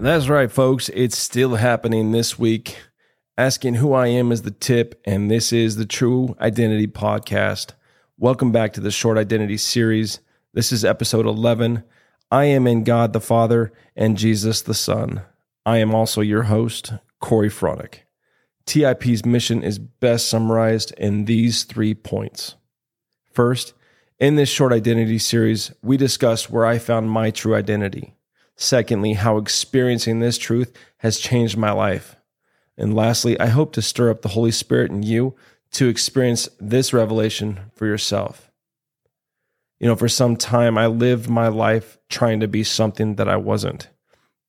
That's right, folks. It's still happening this week. Asking who I am is the tip, and this is the True Identity Podcast. Welcome back to the Short Identity series. This is episode 11. I am in God the Father and Jesus the Son. I am also your host, Corey Fronick. TIP's mission is best summarized in these three points. First, in this short identity series, we discuss where I found my true identity. Secondly, how experiencing this truth has changed my life. And lastly, I hope to stir up the Holy Spirit in you to experience this revelation for yourself. You know, for some time, I lived my life trying to be something that I wasn't.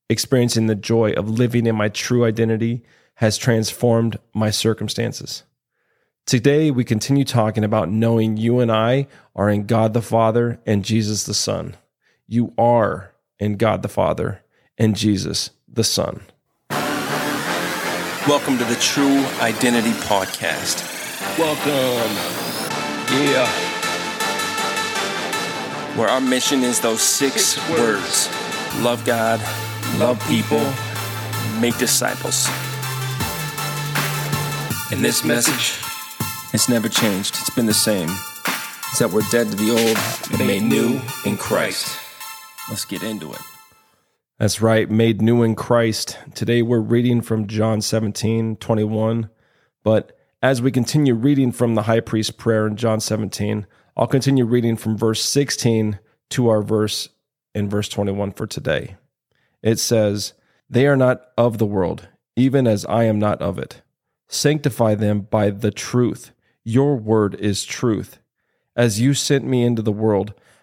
Experiencing the joy of living in my true identity has transformed my circumstances. Today, we continue talking about knowing you and I are in God the Father and Jesus the Son. You are in God the Father and Jesus the Son. Welcome to the True Identity Podcast. Welcome. Yeah. Where our mission is those six, six words. words love God, love people, make disciples. And this message, it's never changed. It's been the same. It's that we're dead to the old and made new in Christ. Let's get into it. That's right, made new in Christ. Today we're reading from John 17, 21. But as we continue reading from the high priest prayer in John 17, I'll continue reading from verse 16 to our verse in verse 21 for today. It says, They are not of the world, even as I am not of it. Sanctify them by the truth. Your word is truth. As you sent me into the world,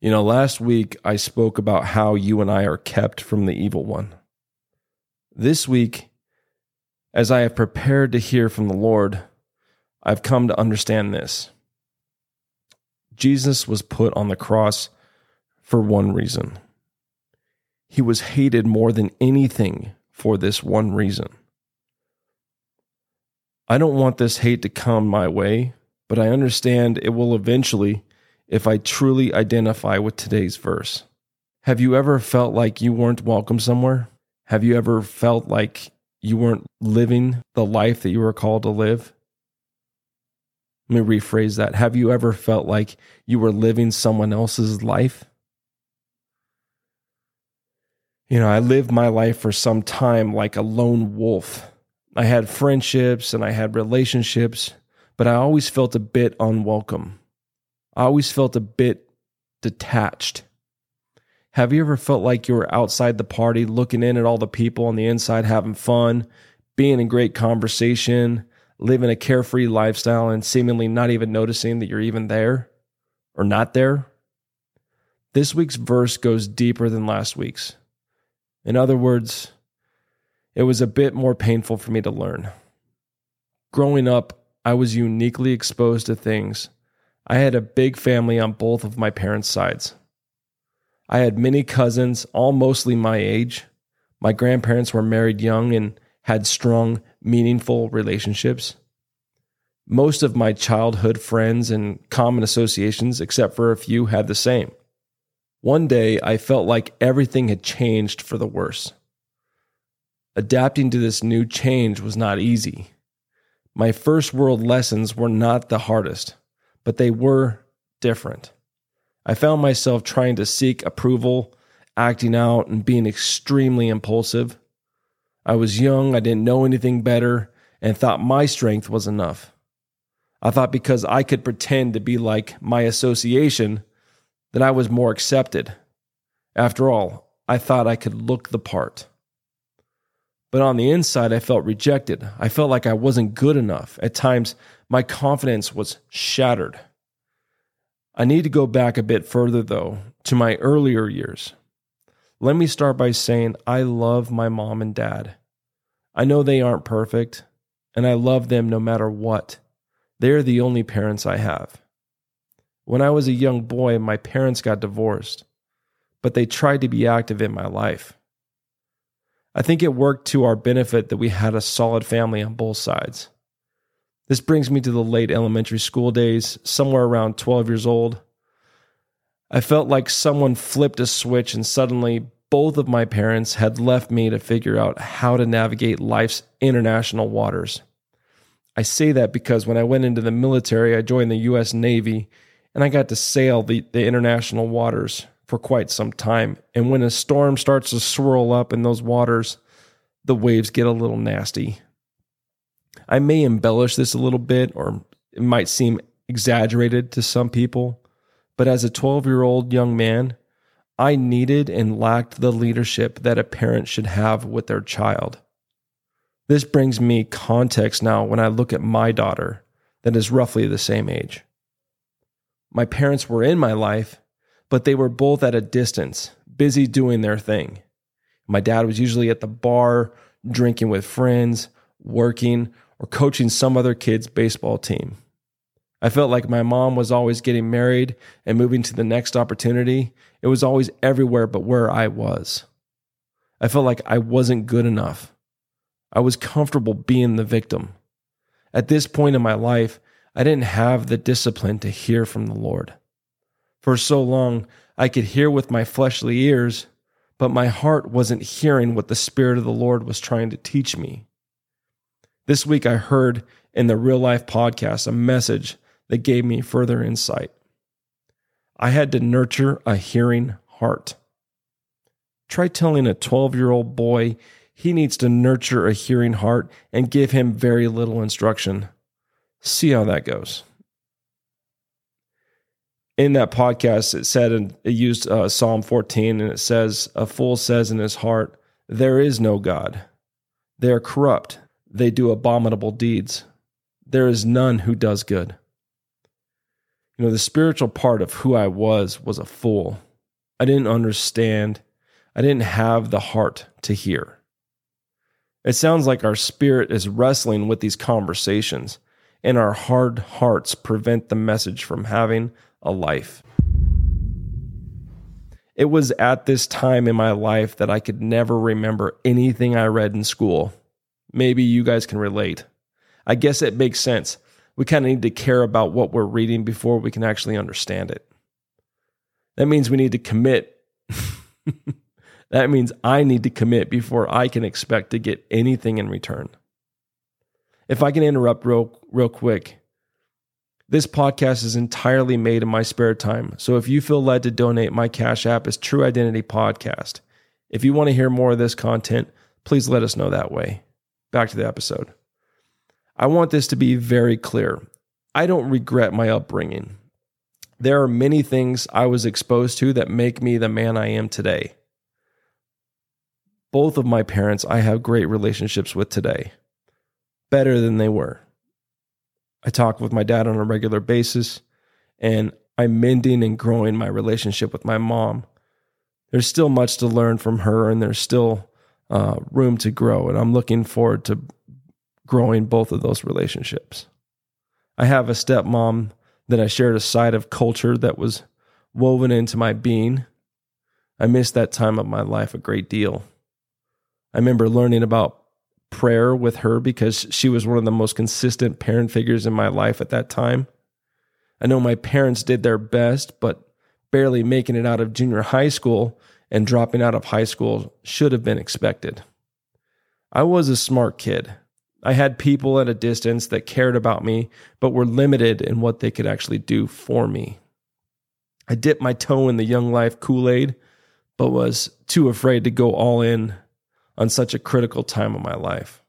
You know, last week I spoke about how you and I are kept from the evil one. This week, as I have prepared to hear from the Lord, I've come to understand this. Jesus was put on the cross for one reason. He was hated more than anything for this one reason. I don't want this hate to come my way but I understand it will eventually if I truly identify with today's verse. Have you ever felt like you weren't welcome somewhere? Have you ever felt like you weren't living the life that you were called to live? Let me rephrase that. Have you ever felt like you were living someone else's life? You know, I lived my life for some time like a lone wolf. I had friendships and I had relationships, but I always felt a bit unwelcome. I always felt a bit detached. Have you ever felt like you were outside the party, looking in at all the people on the inside having fun, being in great conversation, living a carefree lifestyle, and seemingly not even noticing that you're even there or not there? This week's verse goes deeper than last week's. In other words, it was a bit more painful for me to learn. Growing up, I was uniquely exposed to things. I had a big family on both of my parents' sides. I had many cousins, all mostly my age. My grandparents were married young and had strong, meaningful relationships. Most of my childhood friends and common associations, except for a few, had the same. One day, I felt like everything had changed for the worse. Adapting to this new change was not easy. My first world lessons were not the hardest, but they were different. I found myself trying to seek approval, acting out, and being extremely impulsive. I was young, I didn't know anything better, and thought my strength was enough. I thought because I could pretend to be like my association, that I was more accepted. After all, I thought I could look the part. But on the inside, I felt rejected. I felt like I wasn't good enough. At times, my confidence was shattered. I need to go back a bit further, though, to my earlier years. Let me start by saying I love my mom and dad. I know they aren't perfect. and I love them no matter what. They're the only parents I have. When I was a young boy, my parents got divorced, but they tried to be active in my life. I think it worked to our benefit that we had a solid family on both sides. This brings me to the late elementary school days, somewhere around 12 years old. I felt like someone flipped a switch and suddenly both of my parents had left me to figure out how to navigate life's international waters. I say that because when I went into the military, I joined the US Navy and I got to sail the, the international waters for quite some time. And when a storm starts to swirl up in those waters, the waves get a little nasty. I may embellish this a little bit, or it might seem exaggerated to some people, but as a 12 year old young man, I needed and lacked the leadership that a parent should have with their child. This brings me context now when I look at my daughter, that is roughly the same age. My parents were in my life, but they were both at a distance, busy doing their thing. My dad was usually at the bar, drinking with friends, working, or coaching some other kid's baseball team. I felt like my mom was always getting married and moving to the next opportunity. It was always everywhere but where I was. I felt like I wasn't good enough. I was comfortable being the victim. At this point in my life, I didn't have the discipline to hear from the Lord. For so long, I could hear with my fleshly ears, but my heart wasn't hearing what the Spirit of the Lord was trying to teach me. This week, I heard in the Real Life podcast a message that gave me further insight. I had to nurture a hearing heart. Try telling a 12 year old boy he needs to nurture a hearing heart and give him very little instruction. See how that goes. In that podcast, it said, and it used uh, Psalm 14, and it says, A fool says in his heart, There is no God. They are corrupt they do abominable deeds. There is none who does good. You know, the spiritual part of who I was was a fool. I didn't understand. I didn't have the heart to hear. It sounds like our spirit is wrestling with these conversations, and our hard hearts prevent the message from having a life. It was at this time in my life that I could never remember anything I read in school Maybe you guys can relate. I guess it makes sense. We kind of need to care about what we're reading before we can actually understand it. That means we need to commit. that means I need to commit before I can expect to get anything in return. If I can interrupt real, real quick, this podcast is entirely made in my spare time. So if you feel led to donate, my Cash App is True Identity Podcast. If you want to hear more of this content, please let us know that way back to the episode. I want this to be very clear. I don't regret my upbringing. There are many things I was exposed to that make me the man I am today. Both of my parents I have great relationships with today, better than they were. I talk with my dad on a regular basis, and I'm mending and growing my relationship with my mom. There's still much to learn from her, and there's still uh, room to grow. And I'm looking forward to growing both of those relationships. I have a stepmom that I shared a side of culture that was woven into my being. I missed that time of my life a great deal. I remember learning about prayer with her because she was one of the most consistent parent figures in my life at that time. I know my parents did their best, but barely making it out of junior high school and dropping out of high school should have been expected. I was a smart kid. I had people at a distance that cared about me, but were limited in what they could actually do for me. I dipped my toe in the young life Kool Aid, but was too afraid to go all in on such a critical time of my life.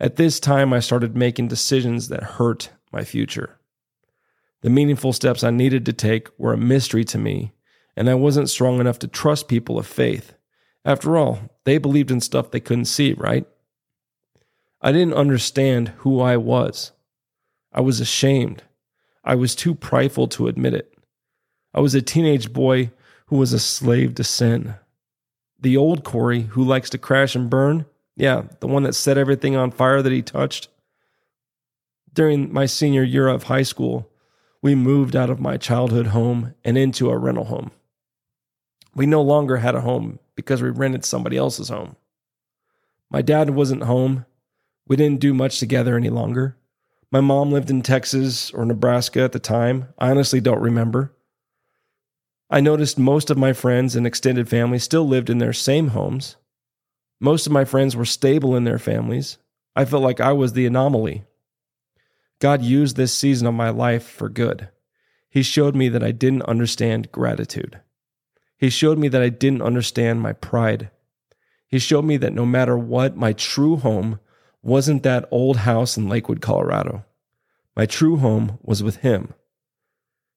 At this time, I started making decisions that hurt my future. The meaningful steps I needed to take were a mystery to me and I wasn't strong enough to trust people of faith. After all, they believed in stuff they couldn't see, right? I didn't understand who I was. I was ashamed. I was too prideful to admit it. I was a teenage boy who was a slave to sin. The old Corey who likes to crash and burn Yeah, the one that set everything on fire that he touched. During my senior year of high school, we moved out of my childhood home and into a rental home. We no longer had a home because we rented somebody else's home. My dad wasn't home. We didn't do much together any longer. My mom lived in Texas or Nebraska at the time. I honestly don't remember. I noticed most of my friends and extended family still lived in their same homes. Most of my friends were stable in their families. I felt like I was the anomaly. God used this season of my life for good. He showed me that I didn't understand gratitude. He showed me that I didn't understand my pride. He showed me that no matter what, my true home wasn't that old house in Lakewood, Colorado. My true home was with Him.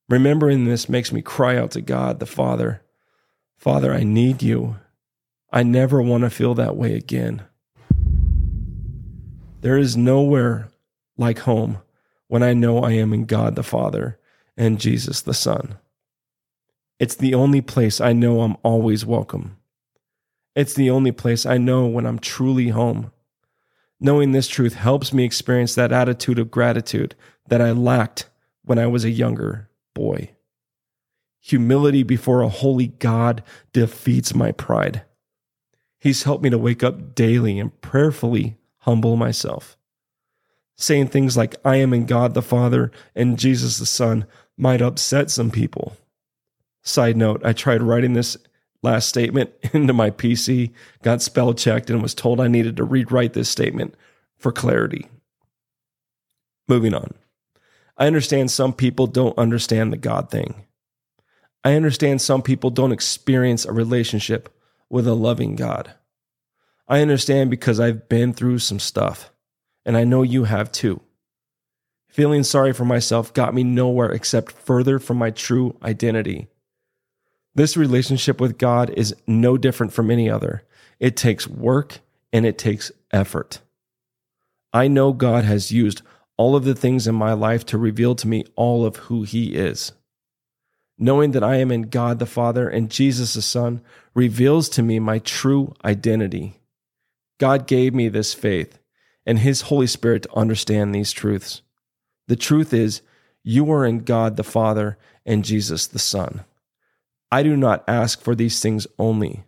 Remembering this makes me cry out to God, the Father Father, I need you. I never want to feel that way again. There is nowhere like home when I know I am in God the Father and Jesus the Son. It's the only place I know I'm always welcome. It's the only place I know when I'm truly home. Knowing this truth helps me experience that attitude of gratitude that I lacked when I was a younger boy. Humility before a holy God defeats my pride. He's helped me to wake up daily and prayerfully humble myself saying things like, I am in God the Father and Jesus the Son might upset some people. Side note, I tried writing this last statement into my PC, got spell checked, and was told I needed to rewrite this statement for clarity. Moving on. I understand some people don't understand the God thing. I understand some people don't experience a relationship with a loving God. I understand because I've been through some stuff and I know you have too. Feeling sorry for myself got me nowhere except further from my true identity. This relationship with God is no different from any other. It takes work and it takes effort. I know God has used all of the things in my life to reveal to me all of who He is. Knowing that I am in God the Father and Jesus the Son reveals to me my true identity. God gave me this faith and His Holy Spirit to understand these truths. The truth is, you are in God the Father and Jesus the Son. I do not ask for these things only,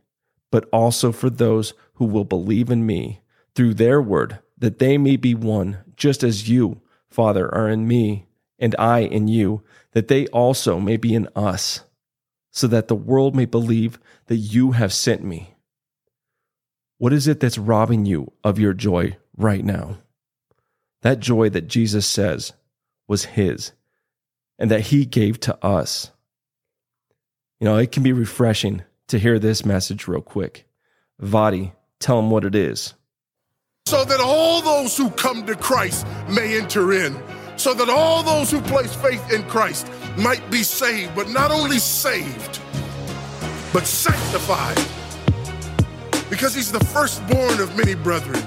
but also for those who will believe in me through their word, that they may be one, just as you, Father, are in me, and I in you, that they also may be in us, so that the world may believe that you have sent me. What is it that's robbing you of your joy right now. That joy that Jesus says was his and that he gave to us. You know, it can be refreshing to hear this message real quick. Vadi, tell him what it is. So that all those who come to Christ may enter in, so that all those who place faith in Christ might be saved, but not only saved, but sanctified. Because he's the firstborn of many brethren.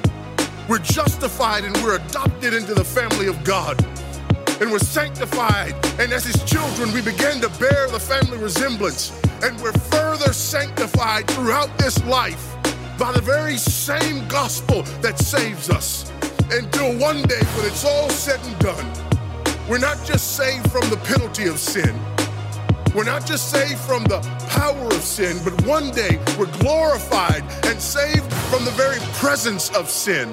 We're justified and we're adopted into the family of God. And we're sanctified. And as his children, we begin to bear the family resemblance. And we're further sanctified throughout this life by the very same gospel that saves us. Until one day, when it's all said and done, we're not just saved from the penalty of sin. We're not just saved from the power of sin, but one day we're glorified and saved from the very presence of sin.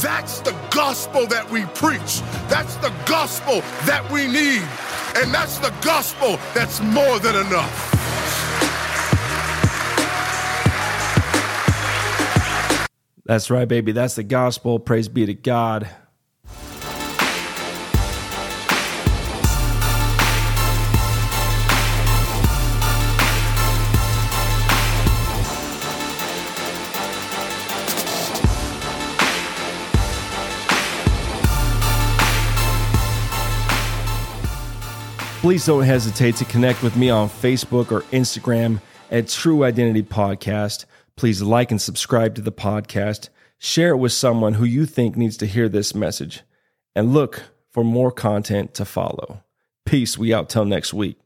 That's the gospel that we preach. That's the gospel that we need. And that's the gospel that's more than enough. That's right, baby. That's the gospel. Praise be to God. Please don't hesitate to connect with me on Facebook or Instagram at True Identity Podcast. Please like and subscribe to the podcast. Share it with someone who you think needs to hear this message. And look for more content to follow. Peace. We out till next week.